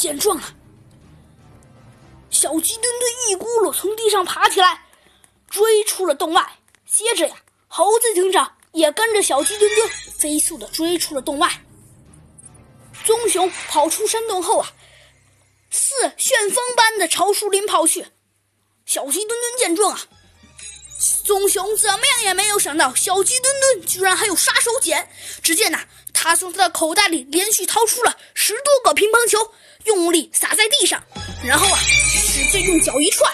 见状啊，小鸡墩墩一咕噜从地上爬起来，追出了洞外。接着呀，猴子警长也跟着小鸡墩墩飞速的追出了洞外。棕熊跑出山洞后啊，似旋风般的朝树林跑去。小鸡墩墩见状啊，棕熊怎么样也没有想到，小鸡墩墩居然还有杀手锏。只见呐，他从他的口袋里连续掏出了十多个乒乓球，用力撒在地上，然后啊，使劲用脚一踹，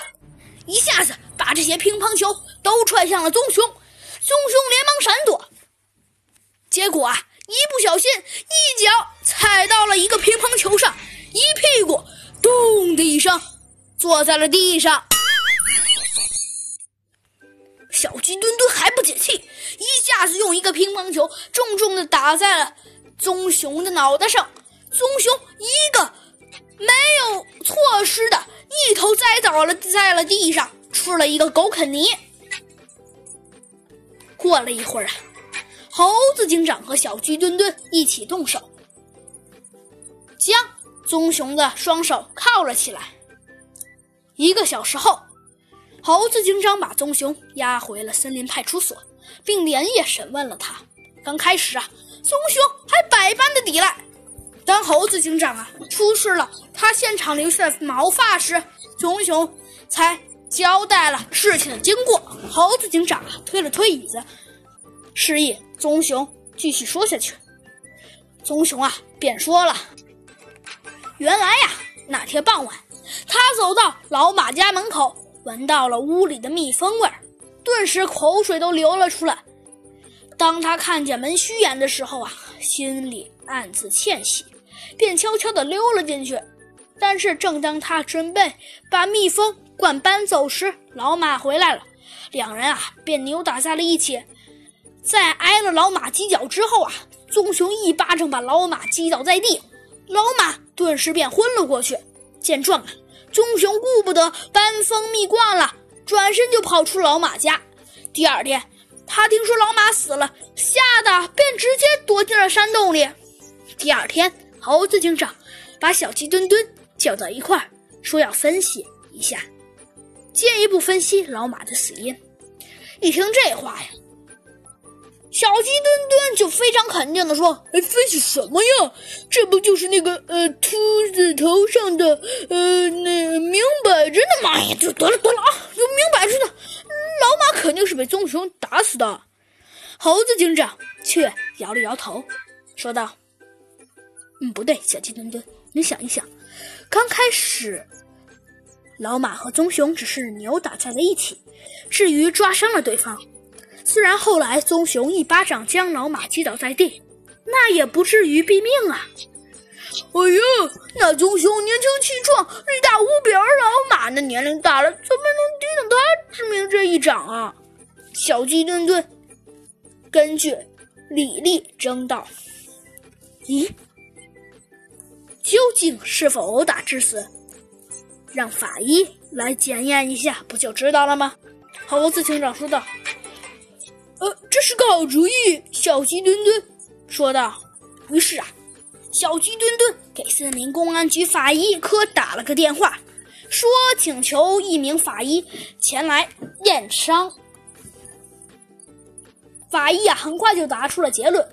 一下子把这些乒乓球都踹向了棕熊。棕熊连忙闪躲，结果啊，一不小心一脚踩到了一个乒乓球上，一屁股咚的一声坐在了地上。小鸡墩墩还不解气，一下子用一个乒乓球重重的打在了棕熊的脑袋上。棕熊一个没有措施的一头栽倒了在了地上，吃了一个狗啃泥。过了一会儿啊，猴子警长和小鸡墩墩一起动手，将棕熊的双手铐了起来。一个小时后。猴子警长把棕熊押回了森林派出所，并连夜审问了他。刚开始啊，棕熊还百般的抵赖。当猴子警长啊出示了他现场留下的毛发时，棕熊才交代了事情的经过。猴子警长啊推了推椅子，示意棕熊继续说下去。棕熊啊便说了：“原来呀，那天傍晚，他走到老马家门口。”闻到了屋里的蜜蜂味儿，顿时口水都流了出来。当他看见门虚掩的时候啊，心里暗自窃喜，便悄悄地溜了进去。但是，正当他准备把蜜蜂罐搬走时，老马回来了，两人啊便扭打在了一起。在挨了老马几脚之后啊，棕熊一巴掌把老马击倒在地，老马顿时便昏了过去。见状啊。棕熊顾不得搬蜂蜜罐了，转身就跑出老马家。第二天，他听说老马死了，吓得便直接躲进了山洞里。第二天，猴子警长把小鸡墩墩叫到一块儿，说要分析一下，进一步分析老马的死因。一听这话呀。小鸡墩墩就非常肯定地说：“哎，分析什么呀？这不就是那个呃秃子头上的呃那明摆着的吗？呀，就得了得了啊，就明摆着的，老马肯定是被棕熊打死的。”猴子警长却摇了摇头，说道：“嗯，不对，小鸡墩墩，你想一想，刚开始老马和棕熊只是扭打在了一起，至于抓伤了对方。”虽然后来棕熊一巴掌将老马击倒在地，那也不至于毙命啊！哎呀，那棕熊年轻气壮，力大无比，而老马那年龄大了，怎么能抵挡他致命这一掌啊？小鸡墩墩根据李丽争道：“咦，究竟是否殴打致死？让法医来检验一下，不就知道了吗？”猴子警长说道。呃，这是个好主意，小鸡墩墩说道。于是啊，小鸡墩墩给森林公安局法医科打了个电话，说请求一名法医前来验伤。法医啊，很快就答出了结论：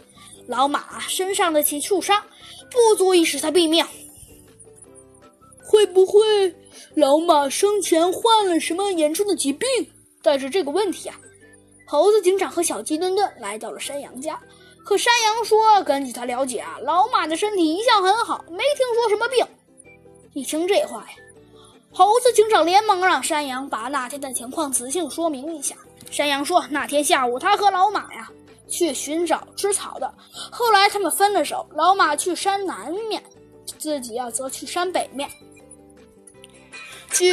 老马身上的起处伤不足以使他毙命。会不会老马生前患了什么严重的疾病？带着这个问题啊。猴子警长和小鸡墩墩来到了山羊家，可山羊说：“根据他了解啊，老马的身体一向很好，没听说什么病。”一听这话呀，猴子警长连忙让山羊把那天的情况仔细说明一下。山羊说：“那天下午，他和老马呀去寻找吃草的，后来他们分了手，老马去山南面，自己呀则去山北面。”据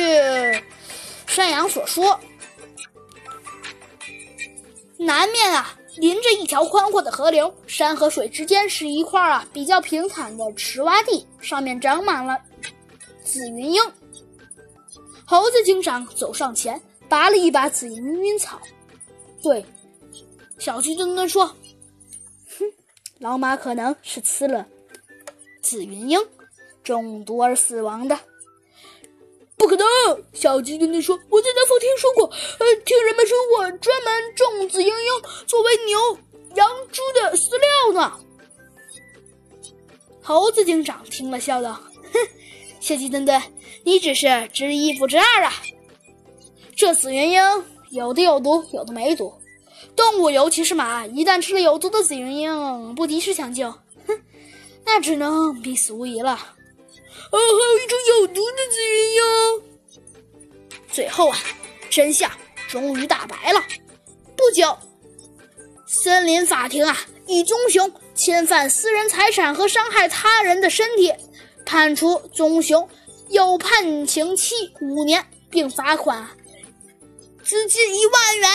山羊所说。南面啊，临着一条宽阔的河流，山和水之间是一块啊比较平坦的池洼地，上面长满了紫云英。猴子警长走上前，拔了一把紫云英草，对小鸡墩墩说：“哼，老马可能是吃了紫云英，中毒而死亡的。不可能！小鸡墩墩说：“我在南方听说过，呃，听人们说过，专门种紫莹莹作为牛、羊、猪的饲料呢。”猴子警长听了，笑道：“哼，小鸡墩墩，你只是知一不知二啊！这紫莹莹有的有毒，有的没毒。动物，尤其是马，一旦吃了有毒的紫莹莹，不及时抢救，哼，那只能必死无疑了。”哦，还有一种有毒的紫云英。最后啊，真相终于大白了。不久，森林法庭啊，以棕熊侵犯私人财产和伤害他人的身体，判处棕熊有判刑期五年，并罚款资金一万元。